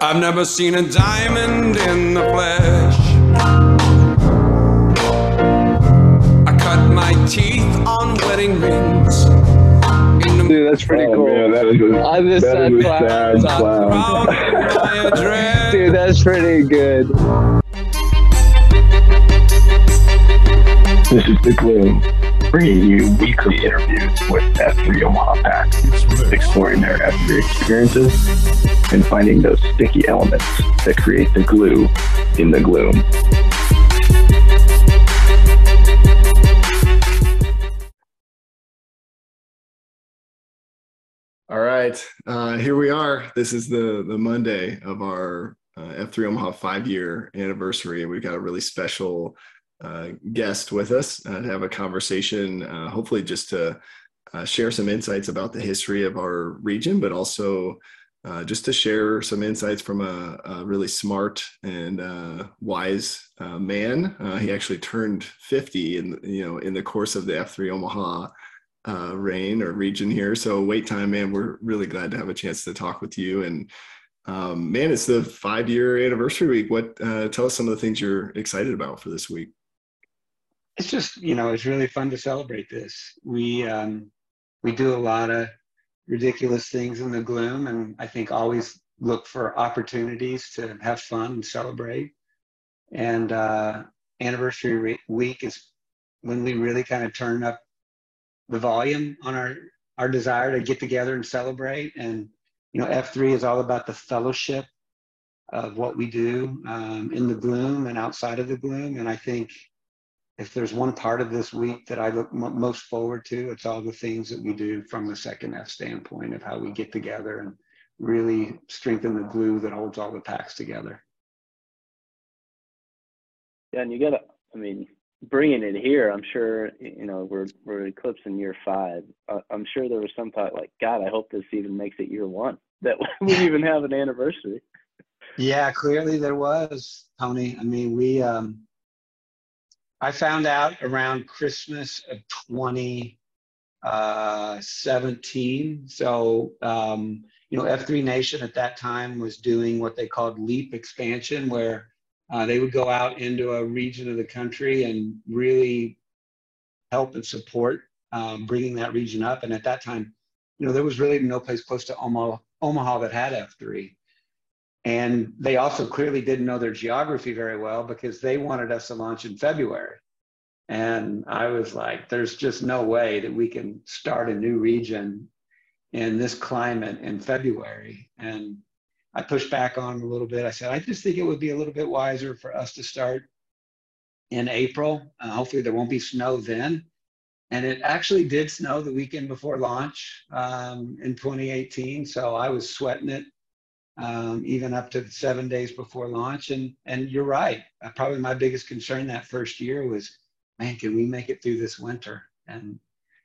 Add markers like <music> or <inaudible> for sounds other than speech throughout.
I've never seen a diamond in the flesh. I cut my teeth on wedding rings. Dude, that's pretty Oh, cool. man, that is a, I just that said is a clown. sad clown. crowd of my <laughs> address. Dude, that's pretty good. This is The Gloom, bringing you weekly interviews with F3 Omaha Packs, exploring their F3 experiences and finding those sticky elements that create the glue in the gloom. All right, uh, here we are. This is the the Monday of our uh, F3 Omaha five year anniversary, and we've got a really special uh, guest with us uh, to have a conversation. Uh, hopefully, just to uh, share some insights about the history of our region, but also uh, just to share some insights from a, a really smart and wise man. He actually turned 50 in you know in the course of the F3 Omaha reign or region here. So wait time, man. We're really glad to have a chance to talk with you. And um, man, it's the five year anniversary week. What tell us some of the things you're excited about for this week? It's just you know it's really fun to celebrate this. We um we do a lot of ridiculous things in the gloom and i think always look for opportunities to have fun and celebrate. And uh anniversary re- week is when we really kind of turn up the volume on our our desire to get together and celebrate. And you know f3 is all about the fellowship of what we do um, in the gloom and outside of the gloom. And i think if there's one part of this week that I look m- most forward to, it's all the things that we do from the second F standpoint of how we get together and really strengthen the glue that holds all the packs together. Yeah, and you gotta, I mean, bringing it here, I'm sure, you know, we're we're eclipsing year five. Uh, I'm sure there was some thought like, God, I hope this even makes it year one <laughs> that we even have an anniversary. Yeah, clearly there was, Tony. I mean, we, um, I found out around Christmas of 2017. so, um, you know, F3 Nation at that time was doing what they called LEAP expansion, where uh, they would go out into a region of the country and really help and support um, bringing that region up. And at that time, you know, there was really no place close to Omaha, Omaha that had F3. And they also clearly didn't know their geography very well because they wanted us to launch in February. And I was like, there's just no way that we can start a new region in this climate in February. And I pushed back on a little bit. I said, I just think it would be a little bit wiser for us to start in April. Uh, hopefully, there won't be snow then. And it actually did snow the weekend before launch um, in 2018. So I was sweating it um, even up to seven days before launch. And and you're right. Uh, probably my biggest concern that first year was, man, can we make it through this winter? And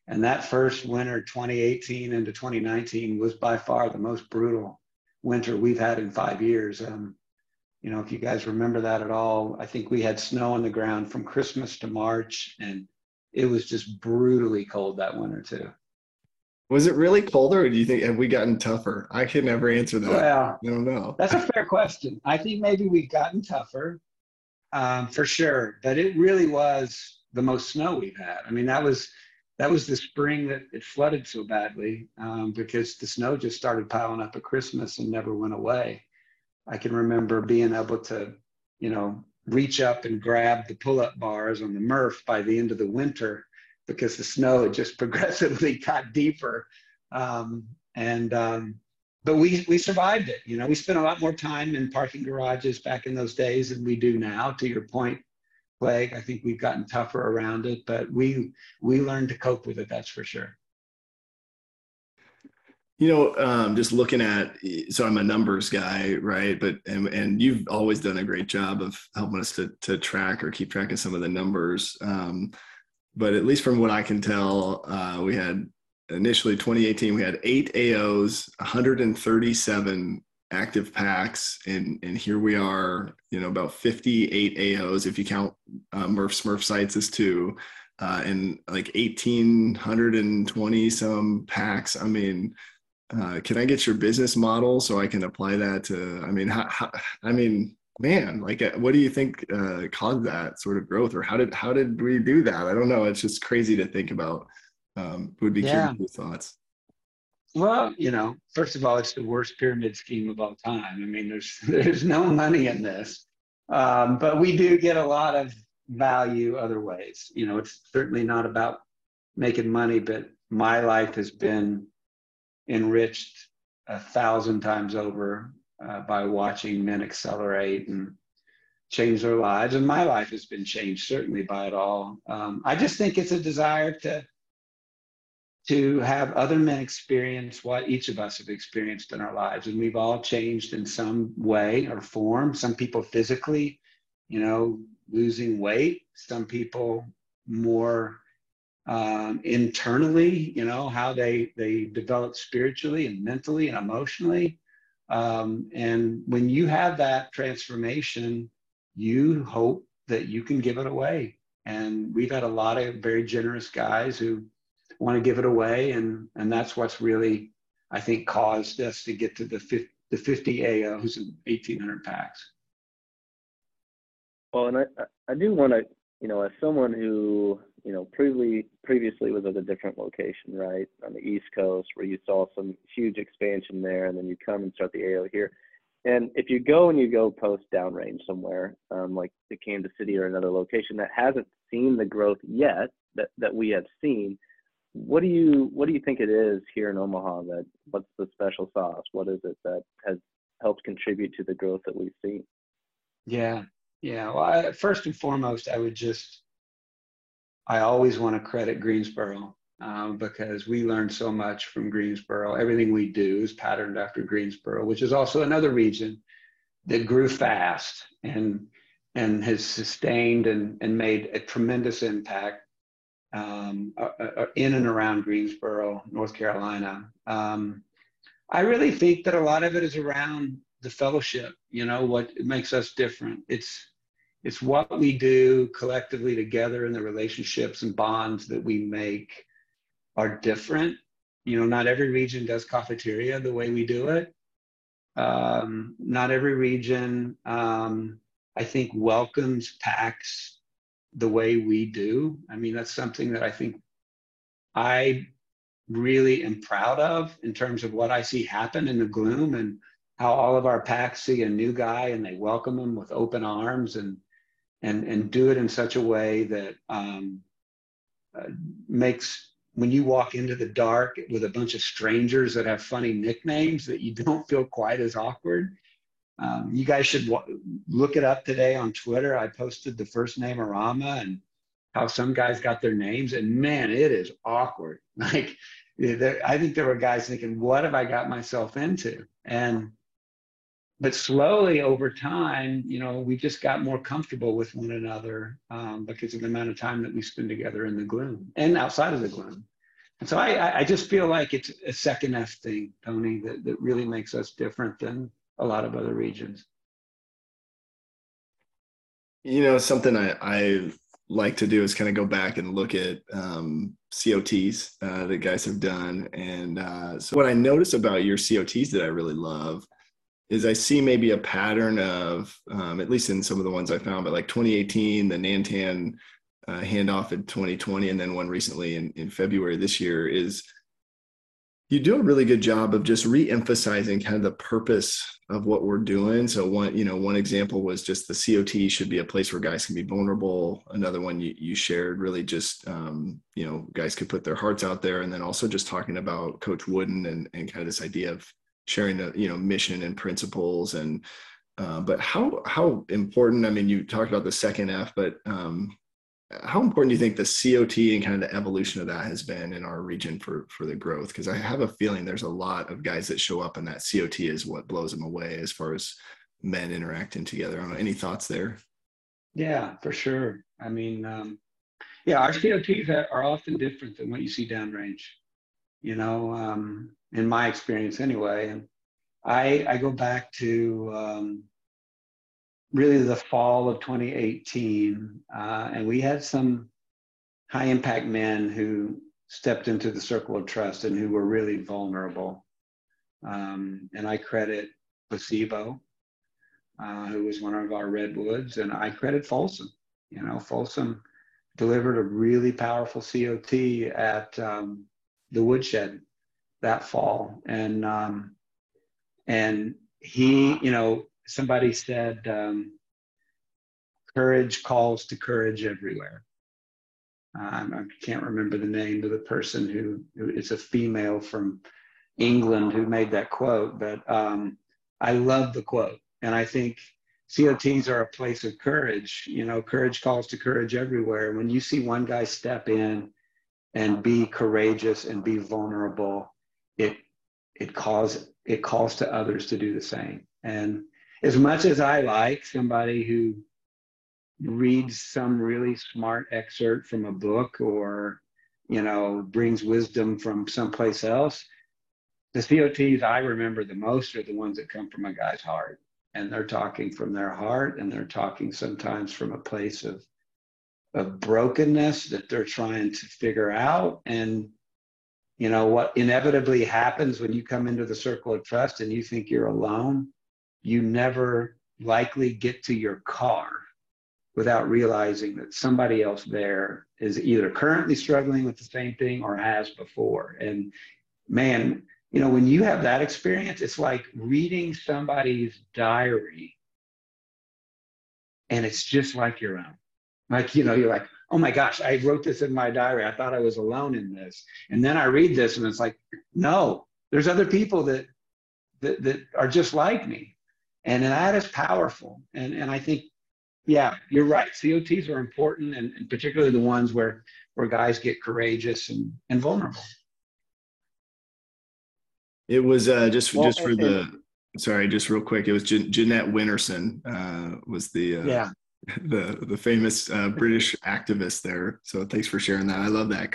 and that first winter, 2018 into 2019, was by far the most brutal winter we've had in five years. Um, you know, if you guys remember that at all, I think we had snow on the ground from Christmas to March, and it was just brutally cold that winter too. Was it really colder, or do you think have we gotten tougher? I can never answer that. Well, I don't know. That's a fair question. I think maybe we've gotten tougher, um, for sure. But it really was the most snow we've had. I mean, that was that was the spring that it flooded so badly um, because the snow just started piling up at Christmas and never went away. I can remember being able to, you know, reach up and grab the pull-up bars on the Murph by the end of the winter because the snow had just <laughs> progressively got deeper. Um, and um, but we we survived it. You know, we spent a lot more time in parking garages back in those days than we do now. To your point, Plague, I think we've gotten tougher around it, but we we learned to cope with it. That's for sure. You know, um, just looking at so I'm a numbers guy, right? But and and you've always done a great job of helping us to to track or keep track of some of the numbers. Um, but at least from what I can tell, uh, we had initially 2018 we had eight AOs, 137 active packs, and and here we are, you know, about 58 AOs if you count uh, Murph Smurf sites as two, uh, and like 1,820 some packs. I mean uh, can I get your business model so I can apply that to? I mean, how, how, I mean, man, like, uh, what do you think uh, caused that sort of growth, or how did how did we do that? I don't know. It's just crazy to think about. Um, would be yeah. curious your thoughts. Well, you know, first of all, it's the worst pyramid scheme of all time. I mean, there's <laughs> there's no money in this, um, but we do get a lot of value other ways. You know, it's certainly not about making money, but my life has been enriched a thousand times over uh, by watching men accelerate and change their lives. And my life has been changed certainly by it all. Um, I just think it's a desire to to have other men experience what each of us have experienced in our lives. And we've all changed in some way or form. Some people physically, you know, losing weight, some people more um, internally, you know, how they, they develop spiritually and mentally and emotionally. Um, and when you have that transformation, you hope that you can give it away. And we've had a lot of very generous guys who want to give it away, and and that's what's really, I think, caused us to get to the 50, the 50 AOs and 1,800 packs. Well, and I I do want to, you know, as someone who you know previously previously was at a different location, right on the East Coast, where you saw some huge expansion there, and then you come and start the AO here. And if you go and you go post downrange somewhere, um, like the Kansas City or another location that hasn't seen the growth yet that, that we have seen, what do you what do you think it is here in Omaha that what's the special sauce? What is it that has helped contribute to the growth that we've seen? Yeah, yeah. Well, I, first and foremost, I would just I always want to credit Greensboro um, because we learned so much from Greensboro. Everything we do is patterned after Greensboro, which is also another region that grew fast and and has sustained and, and made a tremendous impact um, uh, uh, uh, in and around Greensboro, North Carolina. Um, I really think that a lot of it is around the fellowship. You know what makes us different. It's it's what we do collectively together and the relationships and bonds that we make are different. You know, not every region does Coffeteria the way we do it. Um, not every region, um, I think, welcomes packs the way we do. I mean, that's something that I think I really am proud of in terms of what I see happen in the gloom and how all of our packs see a new guy and they welcome him with open arms and and and do it in such a way that um, uh, makes when you walk into the dark with a bunch of strangers that have funny nicknames that you don't feel quite as awkward um, you guys should w- look it up today on Twitter. I posted the first Name-O-Rama and how some guys got their names, and man, it is awkward. <laughs> Like, I think there were guys thinking, "What have I got myself into?" And but slowly over time, you know, we just got more comfortable with one another um, because of the amount of time that we spend together in the gloom and outside of the gloom. And so I, I just feel like it's a second F thing, Tony, that, that really makes us different than a lot of other regions. You know, something I, I like to do is kind of go back and look at um, COTs uh, that guys have done. And uh, so, what I notice about your COTs that I really love is I see maybe a pattern of, um, at least in some of the ones I found, but like 2018, the Nantan uh, handoff in 2020, and then one recently in, in February this year is you do a really good job of just re-emphasizing kind of the purpose of what we're doing. So one you know one example was just the cot should be a place where guys can be vulnerable. Another one you, you shared really just um, you know guys could put their hearts out there. And then also just talking about coach wooden and, and kind of this idea of sharing the you know mission and principles and uh, but how how important i mean you talked about the second f but um, how important do you think the COT and kind of the evolution of that has been in our region for for the growth? Because I have a feeling there's a lot of guys that show up and that COT is what blows them away as far as men interacting together. I don't know. Any thoughts there? Yeah, for sure. I mean, um, yeah, our COTs are often different than what you see downrange. You know, um, in my experience anyway, and I I go back to um, really the fall of 2018, uh, and we had some high impact men who stepped into the circle of trust and who were really vulnerable. Um, and I credit Placebo, uh, who was one of our redwoods, and I credit Folsom. You know, Folsom delivered a really powerful COT at um, the woodshed that fall, and um, and he, you know, somebody said, um, "Courage calls to courage everywhere." Um, I can't remember the name of the person who, it's a female from England who made that quote, but um, I love the quote, and I think COTs are a place of courage. You know, courage calls to courage everywhere. When you see one guy step in and be courageous and be vulnerable, it it calls it calls to others to do the same. And as much as I like somebody who reads some really smart excerpt from a book or you know brings wisdom from someplace else the cots i remember the most are the ones that come from a guy's heart and they're talking from their heart and they're talking sometimes from a place of of brokenness that they're trying to figure out and you know what inevitably happens when you come into the circle of trust and you think you're alone you never likely get to your car without realizing that somebody else there is either currently struggling with the same thing or has before and man you know, when you have that experience, it's like reading somebody's diary and it's just like your own. Like, you know, you're like, oh my gosh, I wrote this in my diary. I thought I was alone in this. And then I read this and it's like, no, there's other people that that, that are just like me. And that is powerful. And and I think, yeah, you're right. COTs are important and, and particularly the ones where where guys get courageous and, and vulnerable. It was uh, just well, just for the sorry, just real quick. It was Jeanette Winterson uh, was the uh, yeah the the famous uh, British activist there. So thanks for sharing that. I love that.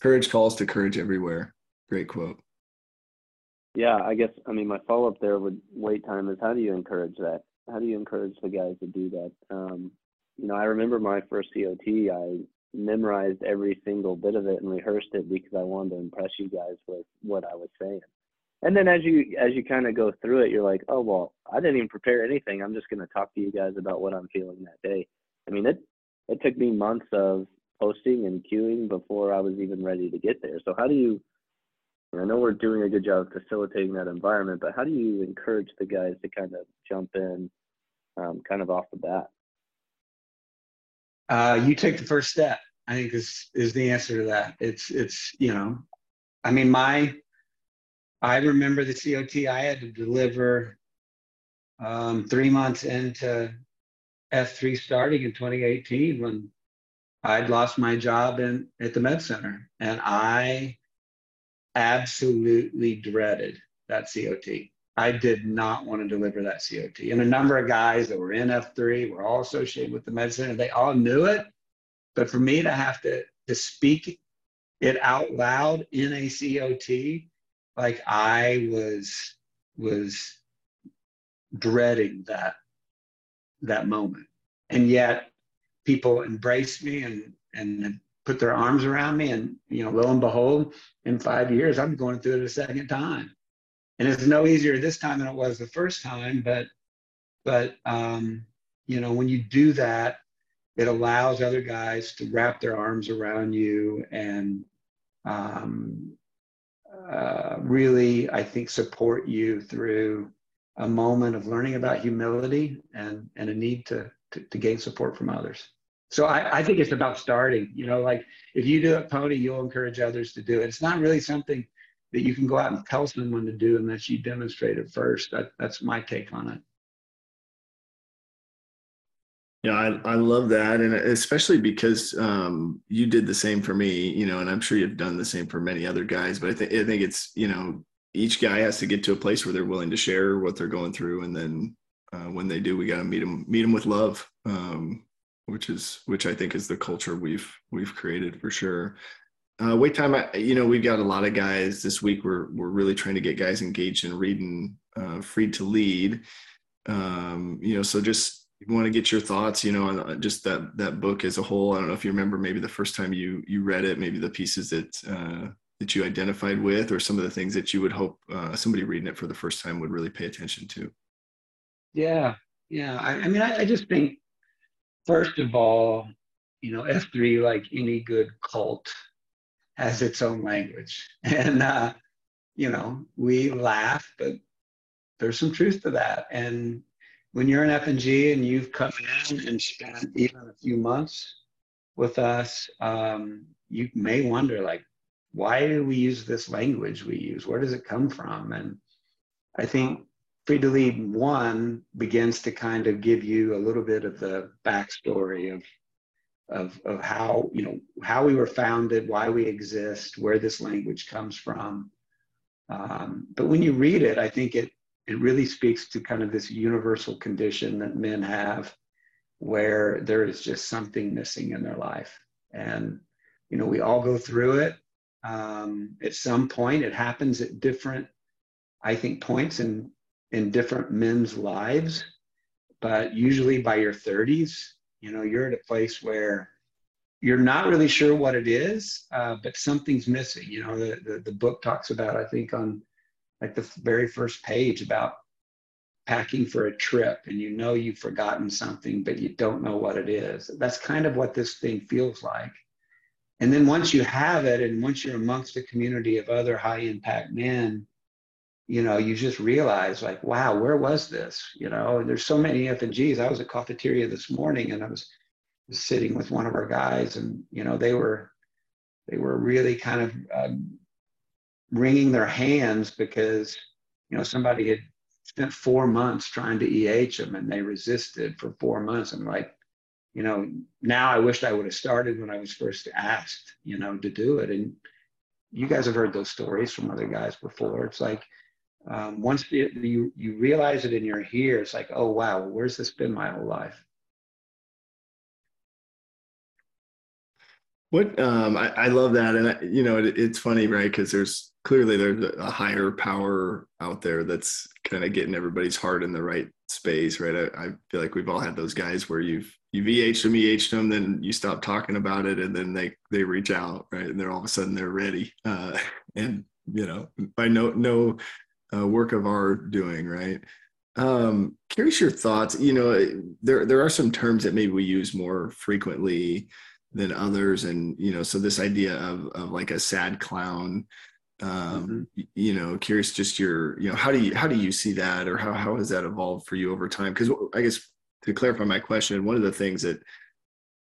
courage calls to courage everywhere. Great quote. Yeah, I guess I mean my follow up there would wait time is how do you encourage that? How do you encourage the guys to do that? Um, you know, I remember my first COT. I memorized every single bit of it and rehearsed it because I wanted to impress you guys with what I was saying and then as you as you kind of go through it you're like oh well i didn't even prepare anything. I'm just going to talk to you guys about what i'm feeling that day. I mean it it took me months of posting and queuing before i was even ready to get there. So how do you i know we're doing a good job of facilitating that environment but how do you encourage the guys to kind of jump in um, kind of off the bat? Uh, you take the first step i think is is the answer to that. It's it's you know i mean my I remember the COT I had to deliver um, three months into F3 starting in 2018 when I'd lost my job in at the med center and I absolutely dreaded that COT. I did not want to deliver that COT. And a number of guys that were in F3 were all associated with the med center. They all knew it. But for me to have to, to speak it out loud in a COT like I was was dreading that that moment. And yet people embraced me and and put their arms around me and you know lo and behold in five years i'm going through it a second time and it's no easier this time than it was the first time but but um, you know when you do that it allows other guys to wrap their arms around you and um, uh, really, I think, support you through a moment of learning about humility and, and a need to, to, to gain support from others. So I, I, think it's about starting. You know, like if you do it, Pony, you'll encourage others to do it. It's not really something that you can go out and tell someone to do unless you demonstrate it first. That, that's my take on it. Yeah, I, I love that. And especially because um, you did the same for me, you know, and I'm sure you've done the same for many other guys, but I think, I think it's, you know, each guy has to get to a place where they're willing to share what they're going through. And then uh, when they do, we got to meet them, meet them with love, um, which is, which I think is the culture we've, we've created for sure. Uh, wait time, I, you know, we've got a lot of guys this week. We're, we're really trying to get guys engaged in reading uh, Freed to Lead. Um, you know, so just you want to get your thoughts you know on uh, just that that book as a whole i don't know if you remember maybe the first time you you read it maybe the pieces that uh, that you identified with, or some of the things that you would hope uh, somebody reading it for the first time would really pay attention to? Yeah, yeah. I, I mean, I, I just think first of all, you know, F3, like any good cult, has its own language. <laughs> And, uh, you know, we laugh, but there's some truth to that. And when you're in FNG and you've come in and spent even a few months with us, um, you may wonder, like, why do we use this language we use? Where does it come from? And I think Freed to Lead One begins to kind of give you a little bit of the backstory of of, of how you know how we were founded, why we exist, where this language comes from. Um, but when you read it, I think it it really speaks to kind of this universal condition that men have, where there is just something missing in their life, and you know we all go through it. Um, at some point, it happens at different, I think, points in in different men's lives, but usually by your 30s, you know you're at a place where you're not really sure what it is uh, but something's missing. You know the, the, the book talks about i think on like the very first page about packing for a trip and you know you've forgotten something but you don't know what it is that's kind of what this thing feels like and then once you have it and once you're amongst a community of other high impact men you know, you just realize like, wow, where was this? You know, there's so many FNGs. I was at Coffeteria this morning and I was, was sitting with one of our guys and, you know, they were, they were really kind of um, wringing their hands because, you know, somebody had spent four months trying to EH them and they resisted for four months. I'm like, you know, now I wished I would have started when I was first asked, you know, to do it. And you guys have heard those stories from other guys before. It's like, um, once you, you, you realize it and you're here, it's like, oh, wow, where's this been my whole life? What um, I, I love that, and I, you know it, it's funny, right? Because there's clearly there's a higher power out there that's kind of getting everybody's heart in the right space, right? I, I, feel like we've all had those guys where you've you've EH'd them, EH'd them, then you stop talking about it, and then they they reach out, right? And they're all of a sudden they're ready, uh, <laughs> and you know by no no uh, work of our doing, right? Um, curious your thoughts. You know, there there are some terms that maybe we use more frequently than others, and you know, so this idea of of like a sad clown. Um, mm-hmm. You know, curious just your you know how do you how do you see that, or how how has that evolved for you over time? Because I guess to clarify my question, one of the things that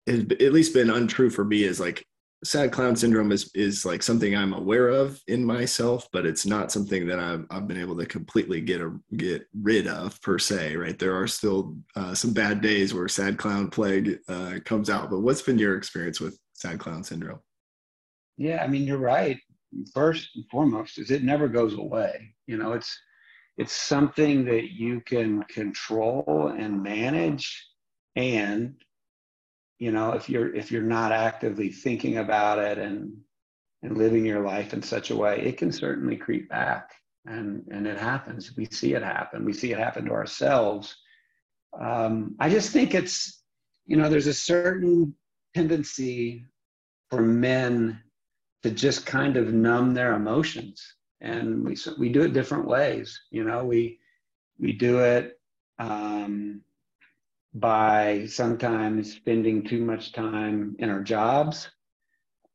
has at least been untrue for me is like sad clown syndrome is is like something I'm aware of in myself, but it's not something that I've, I've been able to completely get a, get rid of per se. Right, there are still uh, some bad days where sad clown plague uh, comes out. But what's been your experience with sad clown syndrome? Yeah, I mean you're right. First and foremost, is it never goes away. You know, it's it's something that you can control and manage. And you know if you're if you're not actively thinking about it and and living your life in such a way it can certainly creep back. And and it happens. We see it happen. We see it happen to ourselves. Um, i just think it's you know there's a certain tendency for men to just kind of numb their emotions and we we do it different ways you know we we do it um, by sometimes spending too much time in our jobs.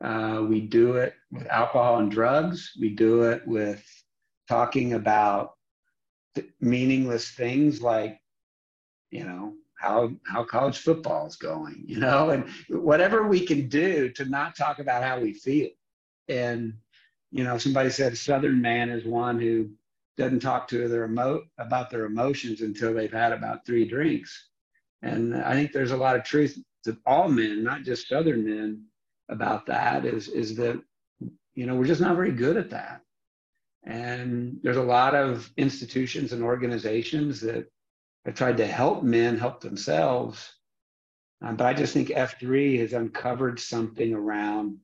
Uh, we do it with alcohol and drugs. We do it with talking about th- meaningless things like, you know, how how college football is going, you know, and whatever we can do to not talk about how we feel. And you know, somebody said a Southern man is one who doesn't talk to their emo- about their emotions until they've had about three drinks. And I think there's a lot of truth to all men, not just Southern men, about that. Is is that you know we're just not very good at that. And there's a lot of institutions and organizations that have tried to help men help themselves. Um, but I just think F3 has uncovered something around,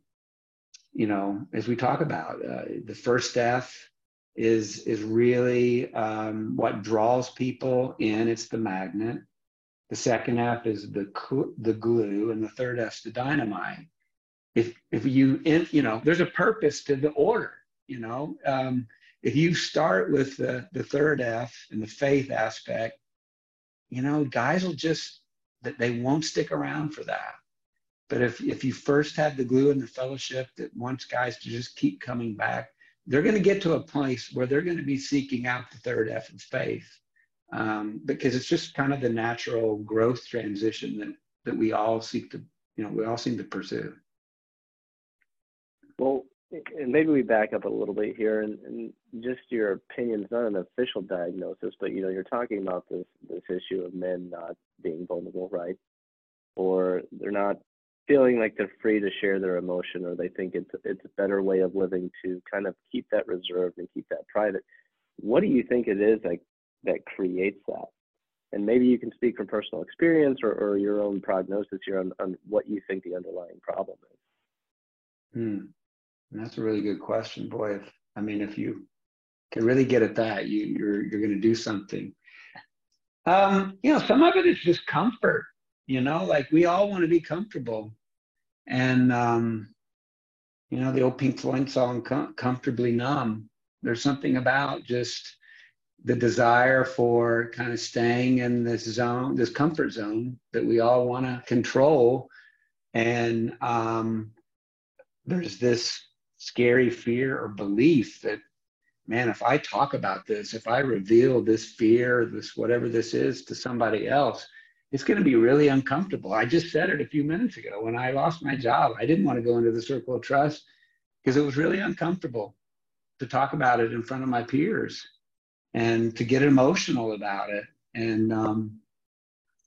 you know, as we talk about uh, the first F is is really um, what draws people in. It's the magnet. The second F is the, the glue, and the third F is the dynamite. if if you in, you know there's a purpose to the order you know um, if you start with the the third f and the faith aspect you know guys will just that they won't stick around for that but if if you first have the glue and the fellowship that wants guys to just keep coming back they're going to get to a place where they're going to be seeking out the third f of faith um, because it's just kind of the natural growth transition that that we all seek to you know we all seem to pursue well, and maybe we back up a little bit here, and, and just your opinions, not an official diagnosis, but you know, you're talking about this this issue of men not being vulnerable, right? Or they're not feeling like they're free to share their emotion, or they think it's it's a better way of living to kind of keep that reserved and keep that private. What do you think it is like that creates that? And maybe you can speak from personal experience or, or your own prognosis here on, on what you think the underlying problem is. Hmm. That's a really good question, boy. If I mean, if you can really get at that, you, you're you're going to do something. Um, you know, some of it is just comfort. You know, like we all want to be comfortable, and um, you know, the old Pink Floyd song Com- "Comfortably Numb." There's something about just the desire for kind of staying in this zone, this comfort zone that we all want to control, and um, there's this scary fear or belief that man if i talk about this if i reveal this fear this whatever this is to somebody else it's going to be really uncomfortable. I just said it a few minutes ago. When i lost my job i didn't want to go into the circle of trust because it was really uncomfortable to talk about it in front of my peers and to get emotional about it. And um,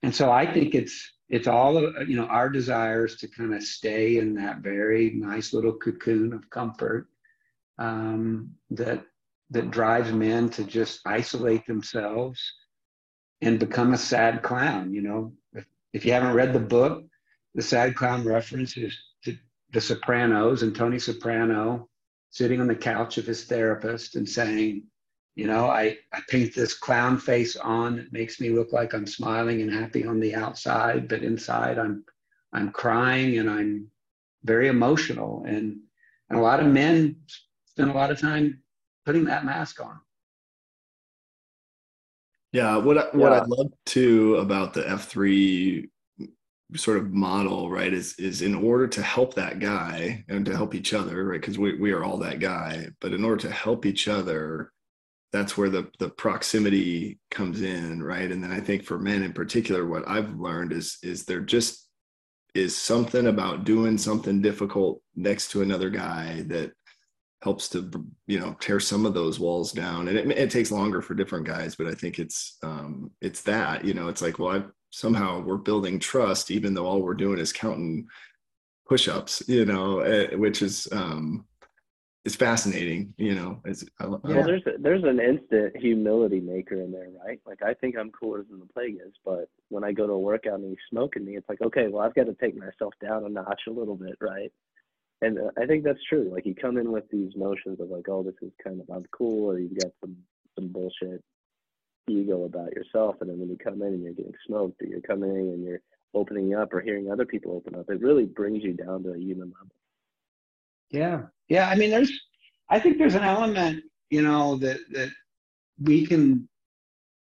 and so i think it's it's all of you know our desires to kind of stay in that very nice little cocoon of comfort um, that that drives men to just isolate themselves and become a sad clown you know if, if you haven't read the book the sad clown reference is to the sopranos and tony soprano sitting on the couch of his therapist and saying you know, I, I paint this clown face on. It makes me look like I'm smiling and happy on the outside, but inside I'm I'm crying and I'm very emotional. And, and a lot of men spend a lot of time putting that mask on. Yeah, what I, what I love too about the F three sort of model, right, is is in order to help that guy and to help each other, right? Because we we are all that guy, but in order to help each other, that's where the the proximity comes in right and then i think for men in particular what i've learned is is there just is something about doing something difficult next to another guy that helps to you know tear some of those walls down and it, it takes longer for different guys but i think it's um it's that you know it's like well i somehow we're building trust even though all we're doing is counting push-ups you know eh, which is um it's fascinating, you know. It's, I, well, there's a, there's an instant humility maker in there, right? Like I think I'm cooler than the plague is, but when I go to a workout and he's smoking me, it's like, okay, well I've got to take myself down a notch a little bit, right? And uh, I think that's true. Like you come in with these notions of like, oh, this is kind of I'm cool, or you've got some some bullshit ego about yourself, and then when you come in and you're getting smoked, or you're coming in and you're opening up or hearing other people open up, it really brings you down to a human level. Yeah. Yeah. I mean, there's, I think there's an element, you know, that, that we can,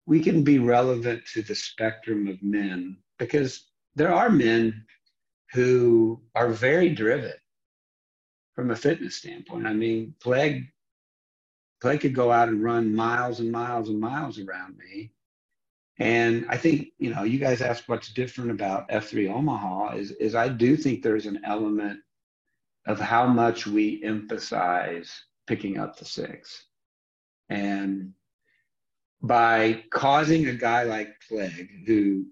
we can be relevant to the spectrum of men because there are men who are very driven from a fitness standpoint. I mean, Plague, Plague could go out and run miles and miles and miles around me. And I think, you know, you guys asked what's different about F3 Omaha is, is I do think there's an element of how much we emphasize picking up the six. And by causing a guy like Plague, who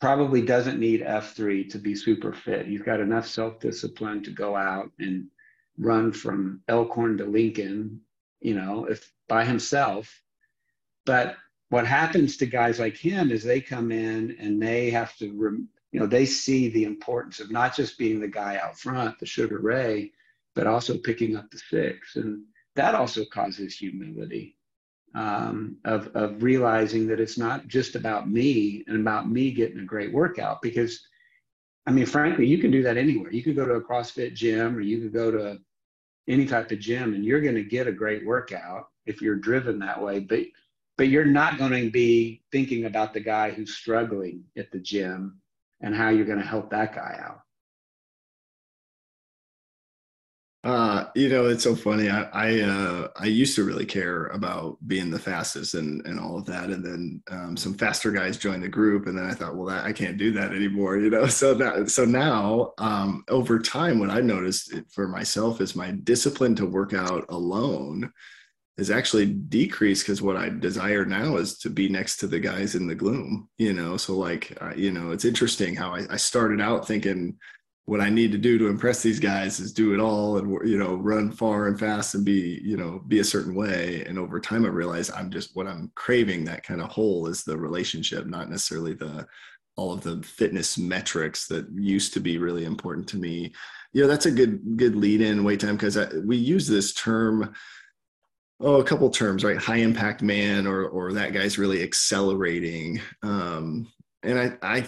probably doesn't need F3 to be super fit, he's got enough self discipline to go out and run from Elkhorn to Lincoln, you know, if by himself. But what happens to guys like him is they come in and they have to you know, they see the importance of not just being the guy out front, the Sugar Ray, but also picking up the six. And that also causes humility um, of, of realizing that it's not just about me and about me getting a great workout because I mean, frankly, you can do that anywhere. You could go to a CrossFit gym or you could go to any type of gym and you're going to get a great workout if you're driven that way. But but you're not going to be thinking about the guy who's struggling at the gym and how you're going to help that guy out. Uh, you know, it's so funny. I I, uh, I used to really care about being the fastest and and all of that, and then um, some faster guys joined the group, and then I thought, well, that, I can't do that anymore. You know, <laughs> so that so now um, over time, what I noticed for myself is my discipline to work out alone is actually decreased because what I desire now is to be next to the guys in the gloom. You know, so like uh, you know, it's interesting how I, I started out thinking what I need to do to impress these guys is do it all and you know run far and fast and be you know be a certain way. And over time I realize I'm just what I'm craving that kind of whole is the relationship not necessarily the all of the fitness metrics that used to be really important to me. You know that's a good good lead in wait time because we use this term oh a couple terms right? High impact man or or that guy's really accelerating. Um and I, I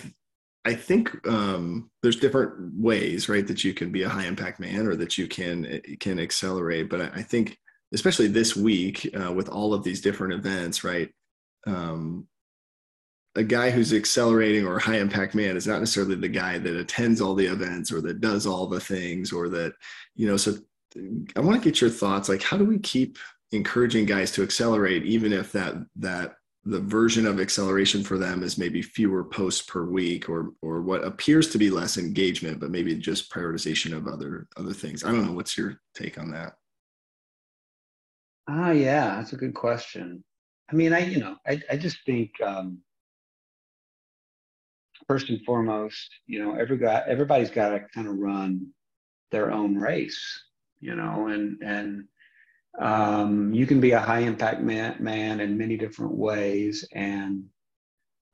I think um, there's different ways, right, that you can be a high impact man or that you can eh, can accelerate. But I think, especially this week, uh, with all of these different events, right, um, a guy who's accelerating or high impact man is not necessarily the guy that attends all the events or that does all the things or that, you know. So I want to get your thoughts. Like, how do we keep encouraging guys to accelerate, even if that that the version of acceleration for them is maybe fewer posts per week or or what appears to be less engagement but maybe just prioritization of other other things. I don't know. What's your take on that? Ah yeah that's a good question. I mean i you know i, I just think um first and foremost you know every guy everybody's got to kind of run their own race you know and and um, you can be a high impact man, man in many different ways. And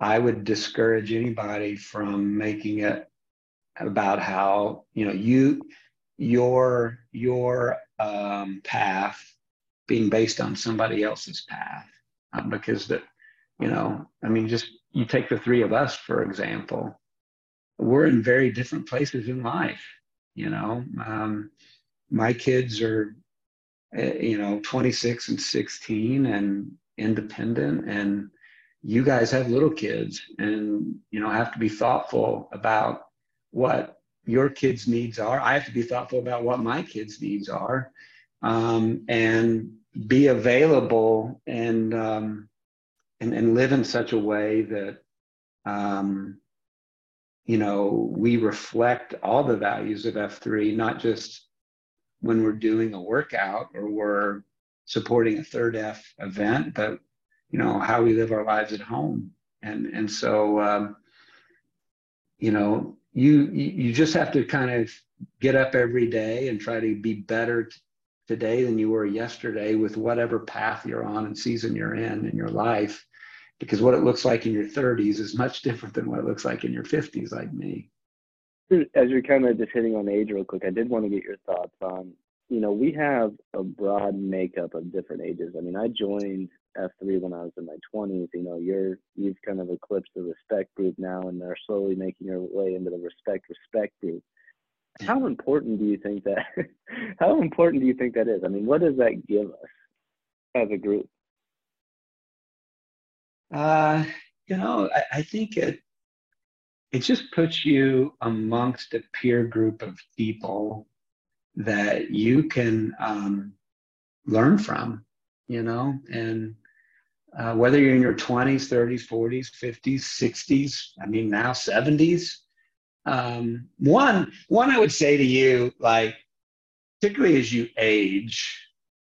I would discourage anybody from making it about how, you know, you, your, your um, path being based on somebody else's path. Um, because that, you know, I mean, just you take the three of us, for example, we're in very different places in life. You know, um, my kids are uh, you know 26 and 16 and independent and you guys have little kids and you know have to be thoughtful about what your kids needs are. I have to be thoughtful about what my kids needs are um, and be available and, um, and and live in such a way that um, you know we reflect all the values of f3 not just when we're doing a workout or we're supporting a third F event, but you know how we live our lives at home. And and so um, you know you you just have to kind of get up every day and try to be better t- today than you were yesterday with whatever path you're on and season you're in in your life because what it looks like in your 30s is much different than what it looks like in your 50s like me as you're kind of just hitting on age real quick, I did want to get your thoughts on, you know, we have a broad makeup of different ages. I mean, I joined F3 when I was in my 20s. You know, you're you've kind of eclipsed the respect group now, and they're slowly making your way into the respect respect group. How important do you think that? <laughs> how important do you think that is? I mean, what does that give us as a group? Uh, you know, I, I think it it just puts you amongst a peer group of people that you can um, learn from, you know, and uh, whether you're in your 20s, 30s, 40s, 50s, 60s, I mean, now 70s. Um, one, one, I would say to you, like, particularly as you age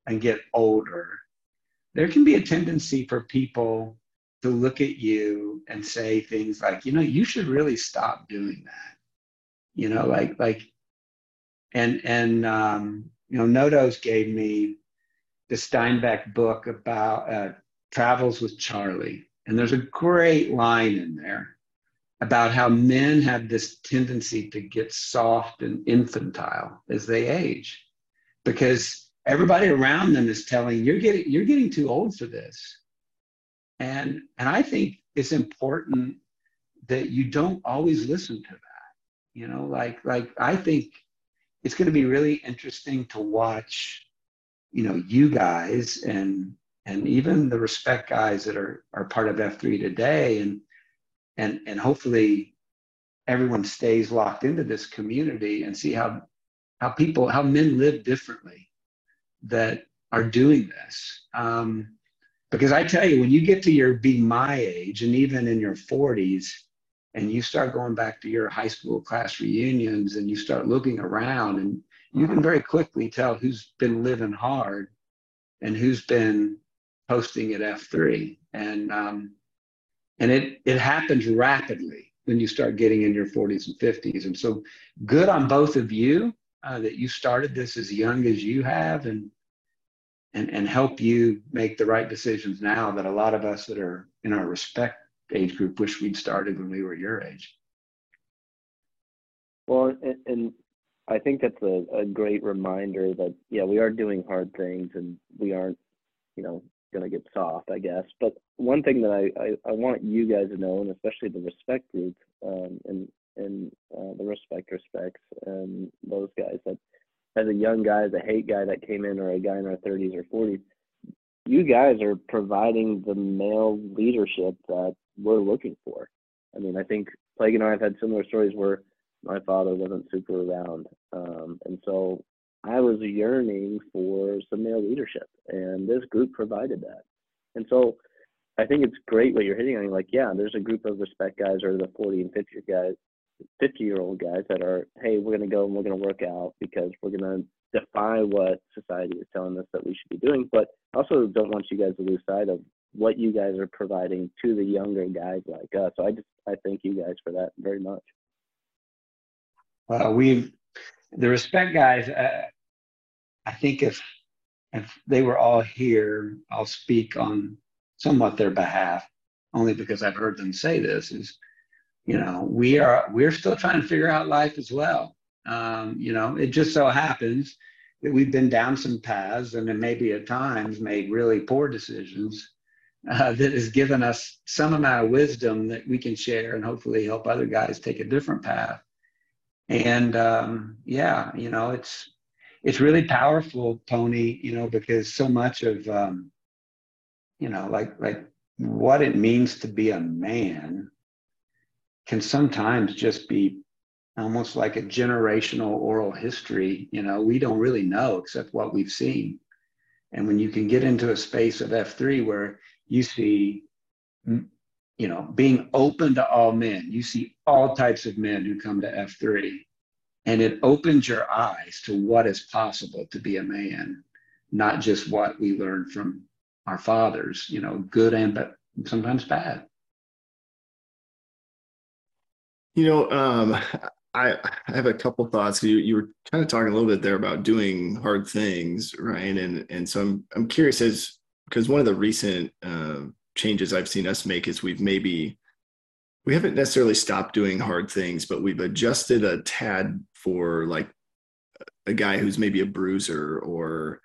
and get older, there can be a tendency for people to look at you and say things like, you know, you should really stop doing that. You know, like like and and um, you know, Nodos gave me the Steinbeck book about uh, travels with Charlie, and there's a great line in there about how men have this tendency to get soft and infantile as they age, because everybody around them is telling you're getting you're getting too old for this and, and I think it's important that you don't always listen to that. You know, like like I think it's going to be really interesting to watch, you know, you guys and and even the respect guys that are are part of F3 today and and and hopefully everyone stays locked into this community and see how how people how men live differently that are doing this um, because i tell you when you get to your be my age and even in your 40s and you start going back to your high school class reunions and you start looking around and you can very quickly tell who's been living hard and who's been posting at f3 and um, and it it happens rapidly when you start getting in your 40s and 50s and so good on both of you uh, that you started this as young as you have and and and help you make the right decisions now that a lot of us that are in our respect age group wish we'd started when we were your age well and, and i think that's a, a great reminder that yeah we are doing hard things and we aren't you know going to get soft, I guess. But one thing that I, I, I, want you guys to know, and especially the respect group um, and and uh, the respect respects and those guys that as a young guy, as a hate guy that came in, or a guy in our 30s or 40s, you guys are providing the male leadership that we're looking for. I mean, I think Plague and I have had similar stories where my father wasn't super around, um, and so I was yearning for some male leadership, and this group provided that. And so I think it's great what you're hitting on. Like, yeah, there's a group of respect guys or the 40 and 50 guys, 50 year old guys that are, hey, we're going to go and we're going to work out because we're going to defy what society is telling us that we should be doing. But also don't want you guys to lose sight of what you guys are providing to the younger guys like us. So I just I thank you guys for that very much. Well, we've the respect guys. Uh, I think if if they were all here, I'll speak on somewhat their behalf, only because I've heard them say this. Is you know we are we're still trying to figure out life as well. Um, you know, it just so happens that we've been down some paths and then maybe at times made really poor decisions uh, that has given us some amount of wisdom that we can share and hopefully help other guys take a different path. And um, yeah, you know, it's it's really powerful, Pony, you know, because so much of, um, you know, like, like what it means to be a man can sometimes just be almost like a generational oral history. You know, we don't really know except what we've seen. And when you can get into a space of F3 where you see, you know, being open to all men, you see all types of men who come to F3 and it opens your eyes to what is possible to be a man not just what we learned from our fathers you know good and but sometimes bad you know um, I, I have a couple thoughts you, you were kind of talking a little bit there about doing hard things right? And and so i'm, I'm curious as because one of the recent uh, changes i've seen us make is we've maybe we haven't necessarily stopped doing hard things, but we've adjusted a tad for like a guy who's maybe a bruiser or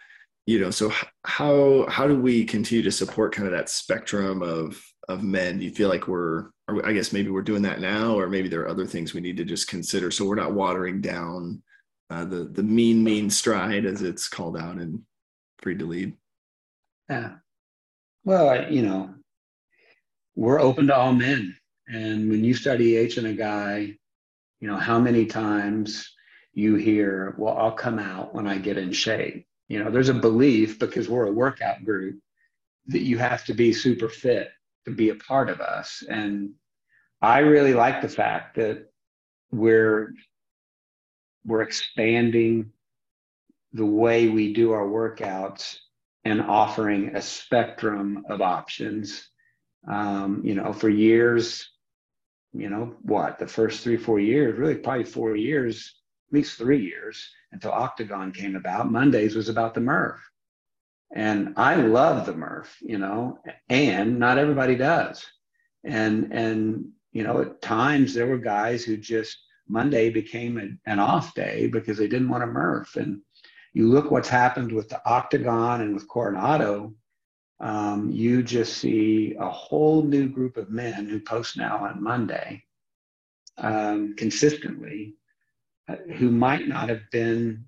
you know so how how do we continue to support kind of that spectrum of of men? Do you feel like we're or i guess maybe we're doing that now or maybe there are other things we need to just consider. So we're not watering down uh, the the mean mean stride as it's called out in Freed to Lead. Yeah. Well you know we're open to all men. And when you study H and a guy you know how many times you hear well i'll come out when i get in shape. You know there's a belief because we're a workout group that you have to be super fit to be a part of us. And i really like the fact that we're we're expanding the way we do our workouts and offering a spectrum of options. Um, you know for years you know what the first three four years really probably four years at least three years until octagon came about mondays was about the murph. And i love the murph you know and not everybody does. And and you know at times there were guys who just monday became a, an off day because they didn't want to murph and you look what's happened with the octagon and with coronado um, you just see a whole new group of men who post now on Monday um, consistently uh, who might not have been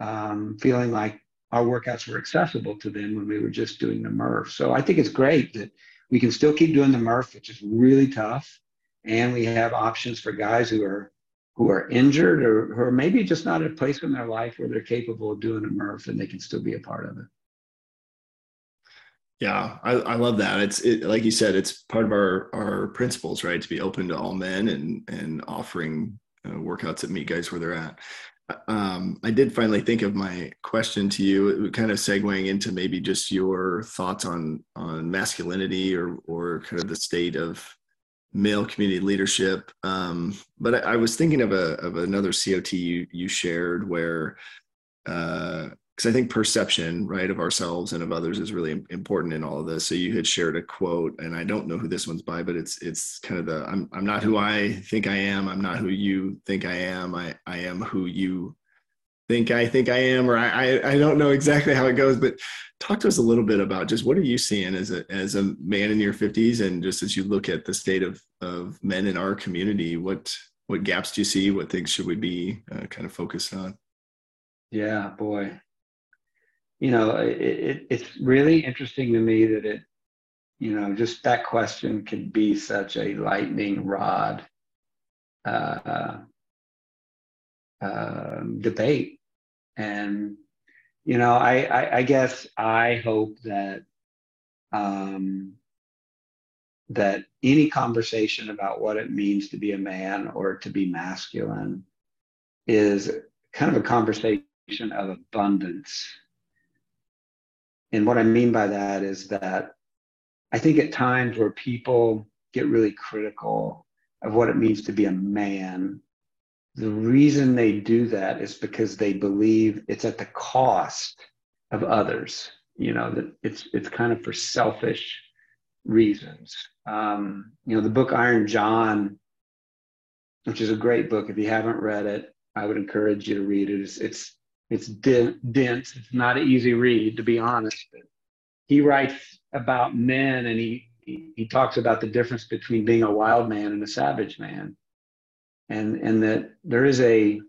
um, feeling like our workouts were accessible to them when we were just doing the Murph. So I think it's great that we can still keep doing the Murph, which is really tough, and we have options for guys who are who are injured or who are maybe just not at a place in their life where they're capable of doing a Murph and they can still be a part of it. Yeah, I, I love that. It's it, like you said, it's part of our our principles, right? To be open to all men and and offering uh, workouts that meet guys where they're at. Um, I did finally think of my question to you, kind of segueing into maybe just your thoughts on on masculinity or or kind of the state of male community leadership. Um, but I, I, was thinking of a of another COT you you shared where uh, because I think perception, right, of ourselves and of others is really important in all of this. So you had shared a quote, and I don't know who this one's by, but it's it's kind of the I'm I'm not who I think I am. I'm not who you think I am. I I am who you think I think I am, or I I, don't know exactly how it goes. But talk to us a little bit about just what are you seeing as a as a man in your 50s, and just as you look at the state of of men in our community, what what gaps do you see? What things should we be uh, kind of focused on? Yeah, boy, you know, it, it, it's really interesting to me that it, you know, just that question can be such a lightning rod uh, uh, debate. And, you know, I, I, I guess I hope that um, that any conversation about what it means to be a man or to be masculine is kind of a conversation of abundance and what I mean by that is that I think at times where people get really critical of what it means to be a man, the reason they do that is because they believe it's at the cost of others. You know, that it's it's kind of for selfish reasons. Um, you know, the book Iron John, which is a great book. If you haven't read it, I would encourage you to read it. It's, it's it's dense. It's not an easy read, to be honest. He writes about men, and he he talks about the difference between being a wild man and a savage man, and and that there is a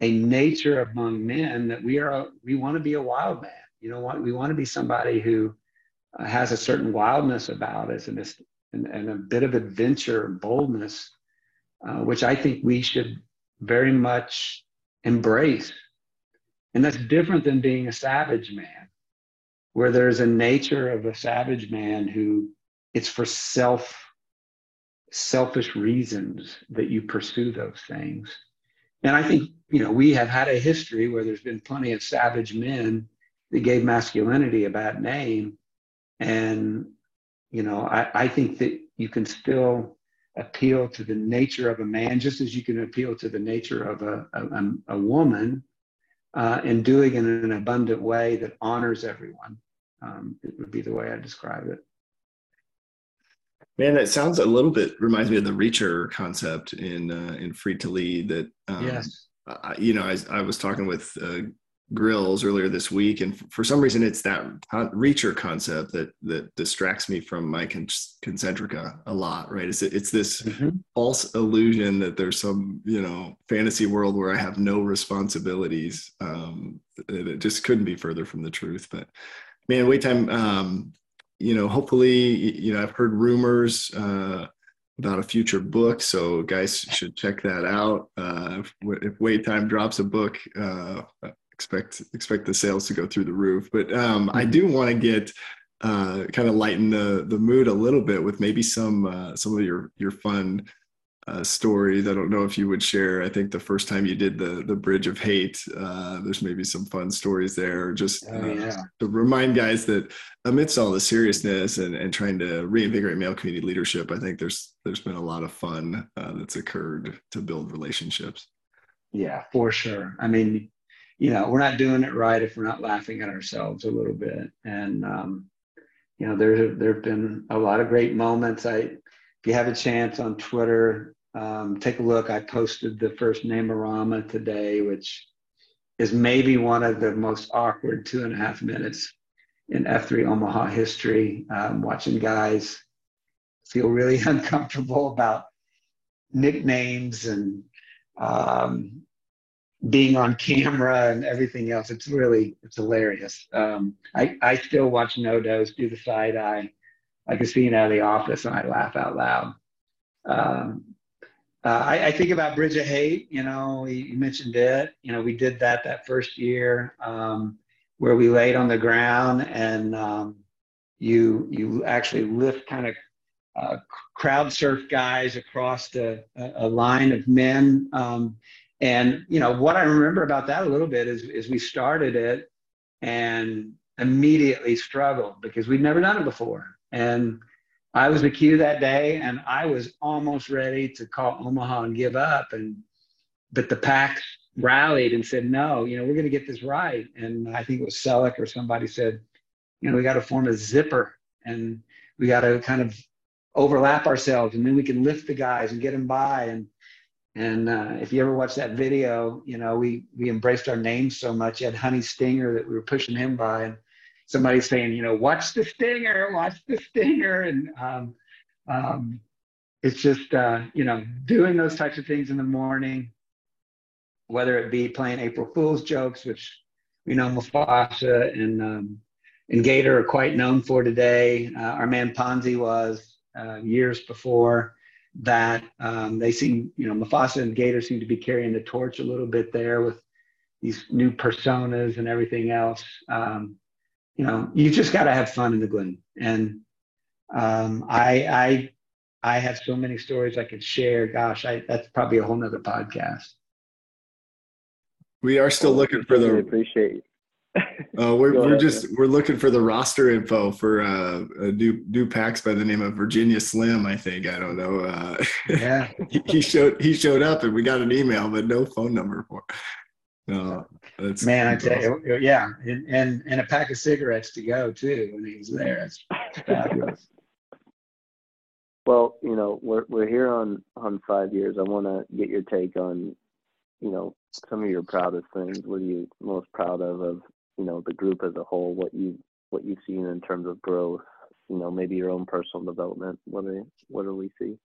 a nature among men that we are we want to be a wild man. You know what? We want to be somebody who uh, has a certain wildness about us and, this, and, and a bit of adventure boldness, uh, which I think we should very much embrace and that's different than being a savage man, where there's a nature of a savage man who it's for self selfish reasons that you pursue those things. And I think, you know, we have had a history where there's been plenty of savage men that gave masculinity a bad name. And, you know, I, I think that you can still appeal to the nature of a man just as you can appeal to the nature of a, a, a woman uh, and doing it in an abundant way that honors everyone. Um, it would be the way I describe it. Man, that sounds a little bit reminds me of the reacher concept in uh, in Freed to Lead. That um, yes, I, you know, I, I was talking with uh, grills earlier this week and for some reason it's that reacher concept that that distracts me from my con- concentrica a lot right it's it's this mm-hmm. false illusion that there's some you know fantasy world where i have no responsibilities um it just couldn't be further from the truth but man wait time um you know hopefully you know i've heard rumors uh about a future book. So guys should check that out. Uh, if, if Wait Time drops a book, uh, expect expect the sales to go through the roof. But um, I mm-hmm. do want to get uh, kind of lighten the the mood a little bit with maybe some uh, some of your your fun uh, stories. I don't know if you would share. I think the first time you did the the Bridge of Hate, uh, there's maybe some fun stories there. Just oh, uh, yeah. to remind guys that amidst all the seriousness and, and trying to reinvigorate male community leadership, I think there's there's been a lot of fun uh, that's occurred to build relationships. Yeah, for sure. I mean, you know, we're not doing it right if we're not laughing at ourselves a little bit. And, um, you know, there, there have been a lot of great moments. I, if you have a chance on Twitter, um, take a look. I posted the first Name-O-Rama today, which is maybe one of the most awkward two and a half minutes in F3 Omaha history. Um, watching guys feel really <laughs> uncomfortable about nicknames and um, being on camera and everything else. It's really it's hilarious. Um, I I still watch NoDoz do the side eye. I can see it out of the office and I laugh out loud. Um, uh, I, I, think about Bridge of Hate. You know, you mentioned it. You know, we did that that first year um, where we laid on the ground and um, you you actually lift kind of uh, crowd surf guys across the, a, line of men. Um, and you know what I remember about that a little bit is, is we started it and immediately struggled because we'd never done it before. And I was the cue that day, and I was almost ready to call Omaha and give up. And but the pack rallied and said, "No, you know, we're going to get this right." And I think it was Selleck or somebody said, "You know, we got to form a zipper, and we got to kind of overlap ourselves, and then we can lift the guys and get them by." And and uh, if you ever watch that video, you know, we we embraced our names so much. You had Honey Stinger that we were pushing him by, and somebody saying, you know, watch the stinger, watch the stinger, and um, um, it's just uh, you know doing those types of things in the morning, whether it be playing April Fool's jokes, which you know Mufasa and um, and Gator are quite known for today. Uh, our man Ponzi was uh, years before that. Um, they seem, you know, Mufasa and Gator seem to be carrying the torch a little bit there with these new personas and everything else. Um, you know, you just got to have fun in the gloom. And um, I, I, I have so many stories I could share. Gosh, I, that's probably a whole nother podcast. We are still looking for the. Appreciate. <laughs> Uh, we're we're ahead, just man. we're looking for the roster info for uh, a new new packs by the name of Virginia Slim. I think I don't know. Uh, <laughs> yeah, he, he, showed he showed up and we got an email, but no phone number for. No, that's man. I tell you, yeah, and, and and a pack of cigarettes to go too when he was there. It's fabulous. <laughs> Well, you know, we're we're here on on five years. I want to get your take on, you know, some of your proudest things. What are you most proud of of you know the group as a whole? What you what you've seen in terms of growth? You know, maybe your own personal development. What do what do we see?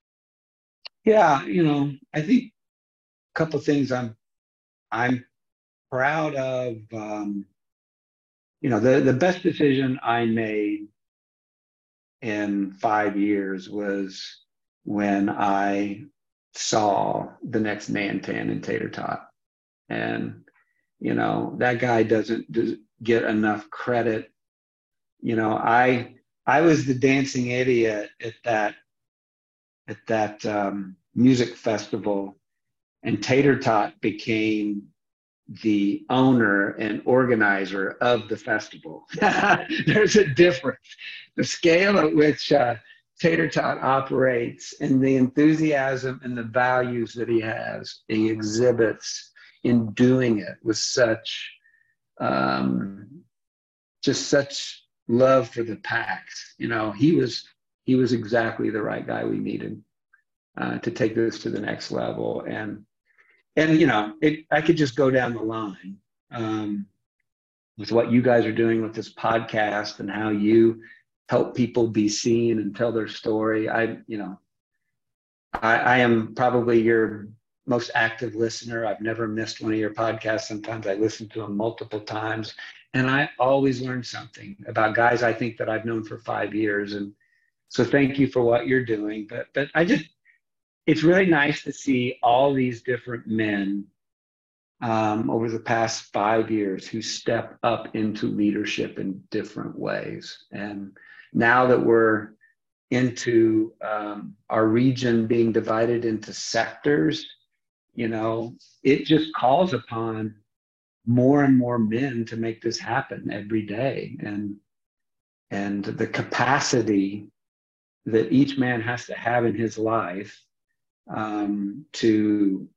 Yeah, you know, I think a couple things I'm I'm proud of um, you know the the best decision I made in five years was when I saw the next Nantan in Tater Tot, and you know that guy doesn't get enough credit. You know, I I was the dancing idiot at that at that um, music festival, and Tater Tot became the owner and organizer of the festival. <laughs> There's a difference. The scale at which uh, Tater Tot operates and the enthusiasm and the values that he has, he exhibits in doing it with such, um, just such love for the packs. You know, he was he was exactly the right guy we needed uh, to take this to the next level. And and you know, it, I could just go down the line um, with what you guys are doing with this podcast and how you help people be seen and tell their story. I, you know, I, I am probably your most active listener. I've never missed one of your podcasts. Sometimes I listen to them multiple times, and I always learn something about guys I think that I've known for five years. And so, thank you for what you're doing. But, but I just it's really nice to see all these different men um, over the past five years who step up into leadership in different ways. And now that we're into um, our region being divided into sectors, you know, it just calls upon more and more men to make this happen every day. And and the capacity that each man has to have in his life um, to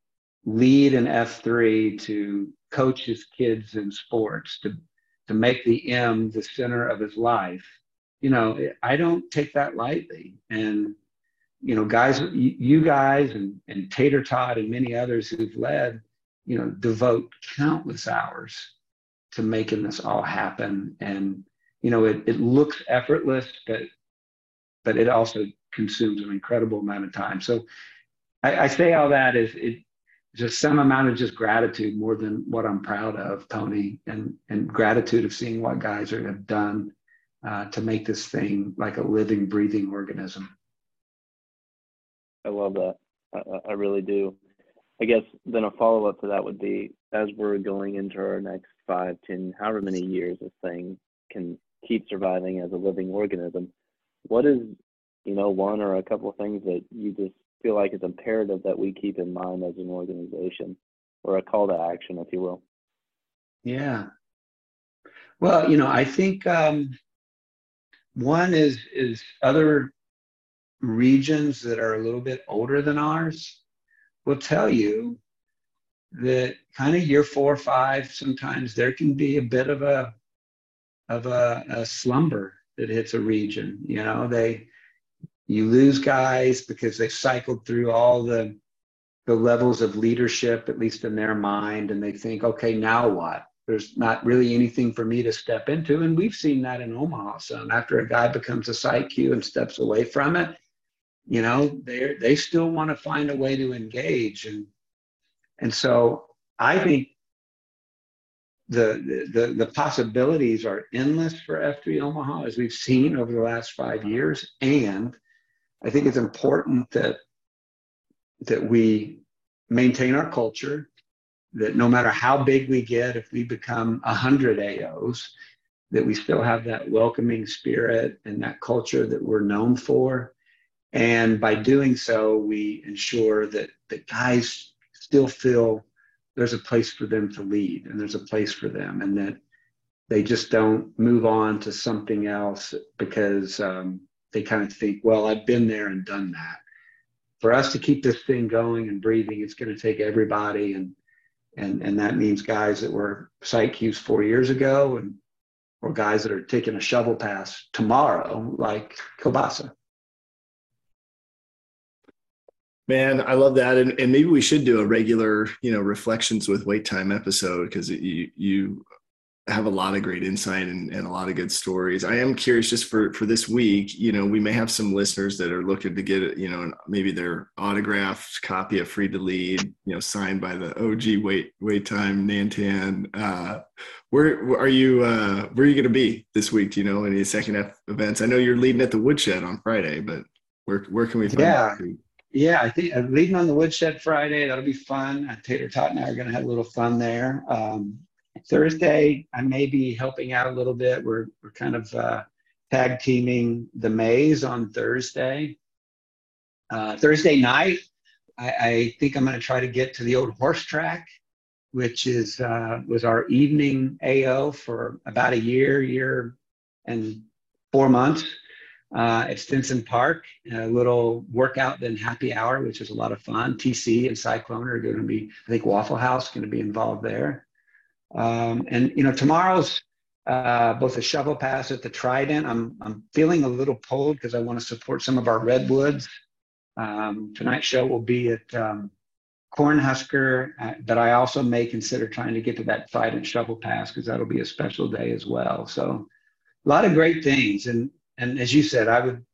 lead an F3, to coach his kids in sports, to, to make the M the center of his life. You know, I don't take that lightly. And, you know, guys, you guys and, and Tater Tot and many others who've led, you know, devote countless hours to making this all happen. And, you know, it, it looks effortless, but but it also consumes an incredible amount of time. So I, I say all that is just some amount of just gratitude more than what I'm proud of, Tony, and and gratitude of seeing what guys are, have done uh, to make this thing like a living, breathing organism. I love that. I, I really do. I guess then a follow up to that would be as we're going into our next five, ten, however many years this thing can keep surviving as a living organism. What is, you know, one or a couple of things that you just feel like it's imperative that we keep in mind as an organization, or a call to action, if you will? Yeah. Well, you know, I think um, one is is other regions that are a little bit older than ours will tell you that kind of year four or five, sometimes there can be a bit of a of a, a slumber that hits a region. You know, they you lose guys because they've cycled through all the the levels of leadership, at least in their mind, and they think, okay, now what? There's not really anything for me to step into. And we've seen that in Omaha. So after a guy becomes a site Q and steps away from it, you know, they they still want to find a way to engage. And and so I think the, the, the possibilities are endless for F3 Omaha, as we've seen over the last five years. And I think it's important that that we maintain our culture, that no matter how big we get, if we become 100 AOs, that we still have that welcoming spirit and that culture that we're known for. And by doing so, we ensure that the guys still feel there's a place for them to lead and there's a place for them and that they just don't move on to something else because um, they kind of think, well, I've been there and done that. For us to keep this thing going and breathing, it's going to take everybody, and and and that means guys that were site Qs four years ago, and or guys that are taking a shovel pass tomorrow, like Kielbasa. Man, I love that, and, and maybe we should do a regular, you know, reflections with wait time episode because you you have a lot of great insight and, and a lot of good stories. I am curious just for, for this week, you know, we may have some listeners that are looking to get you know, maybe their autographed copy of Freed to Lead, you know, signed by the OG wait, wait time Nantan. Uh, where, where are you, uh, where are you going to be this week? Do you know any second F events? I know you're leading at the woodshed on Friday, but where, where can we find yeah. Yeah, I think I'm leading on the woodshed Friday. That'll be fun. Uh, Tater Tot and I are going to have a little fun there. Um, Thursday, I may be helping out a little bit. We're, we're kind of uh, tag teaming the maze on Thursday. Uh, Thursday night, I, I think I'm going to try to get to the old horse track, which is uh, was our evening AO for about a year, year and four months. Uh, at Stinson Park, a little workout then happy hour, which is a lot of fun. TC and Cyclone are going to be, I think Waffle House going to be involved there. Um, and you know, tomorrow's uh, both a shovel pass at the Trident. I'm I'm feeling a little pulled because I want to support some of our redwoods. Um, tonight's show will be at um, Cornhusker, uh, but I also may consider trying to get to that Trident shovel pass because that'll be a special day as well. So a lot of great things, and and as you said, I would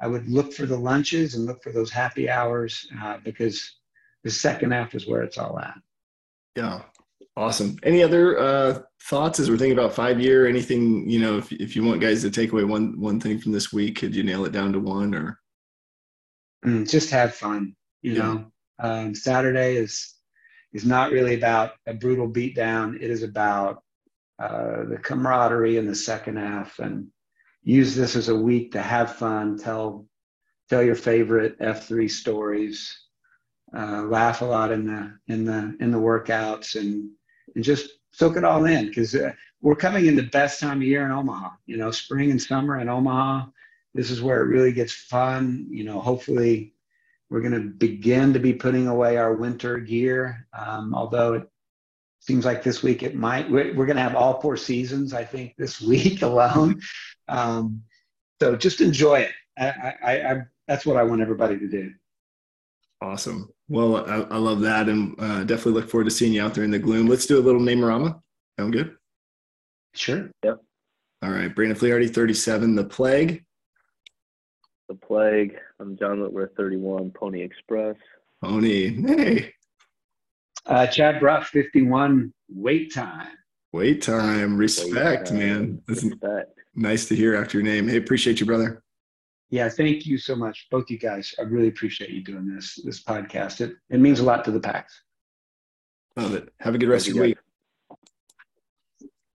I would look for the lunches and look for those happy hours uh, because the second half is where it's all at. Yeah, Awesome. Any other uh, thoughts as we're thinking about five year? Anything you know? If if you want guys to take away one one thing from this week, could you nail it down to one or? Mm, just have fun. You yeah. know, um, Saturday is is not really about a brutal beatdown. It is about uh, the camaraderie in the second half, and use this as a week to have fun. Tell tell your favorite F three stories. Uh, laugh a lot in the in the in the workouts and and just soak it all in because uh, we're coming in the best time of year in Omaha. You know, spring and summer in Omaha. This is where it really gets fun. You know, hopefully we're going to begin to be putting away our winter gear. Um, although it seems like this week it might. We're, we're going to have all four seasons, I think, this <laughs> week alone. Um, so just enjoy it. I, I, I, that's what I want everybody to do. Awesome. Well, I, I love that, and uh, definitely look forward to seeing you out there in the gloom. Let's do a little Name-O-Rama. Sound good? Sure. Yep. All right, Brandon Flearty, 37, The Plague. The Plague. I'm John Whitworth, 31, Pony Express. Pony, hey. Uh, Chad Bruff, 51 wait time. Wait time. Respect, Wait, uh, man. That's Respect. nice to hear after your name. Hey, appreciate you, brother. Yeah, thank you so much, both you guys. I really appreciate you doing this this podcast. It it means a lot to the packs. Love it. Have a good rest of your you, week.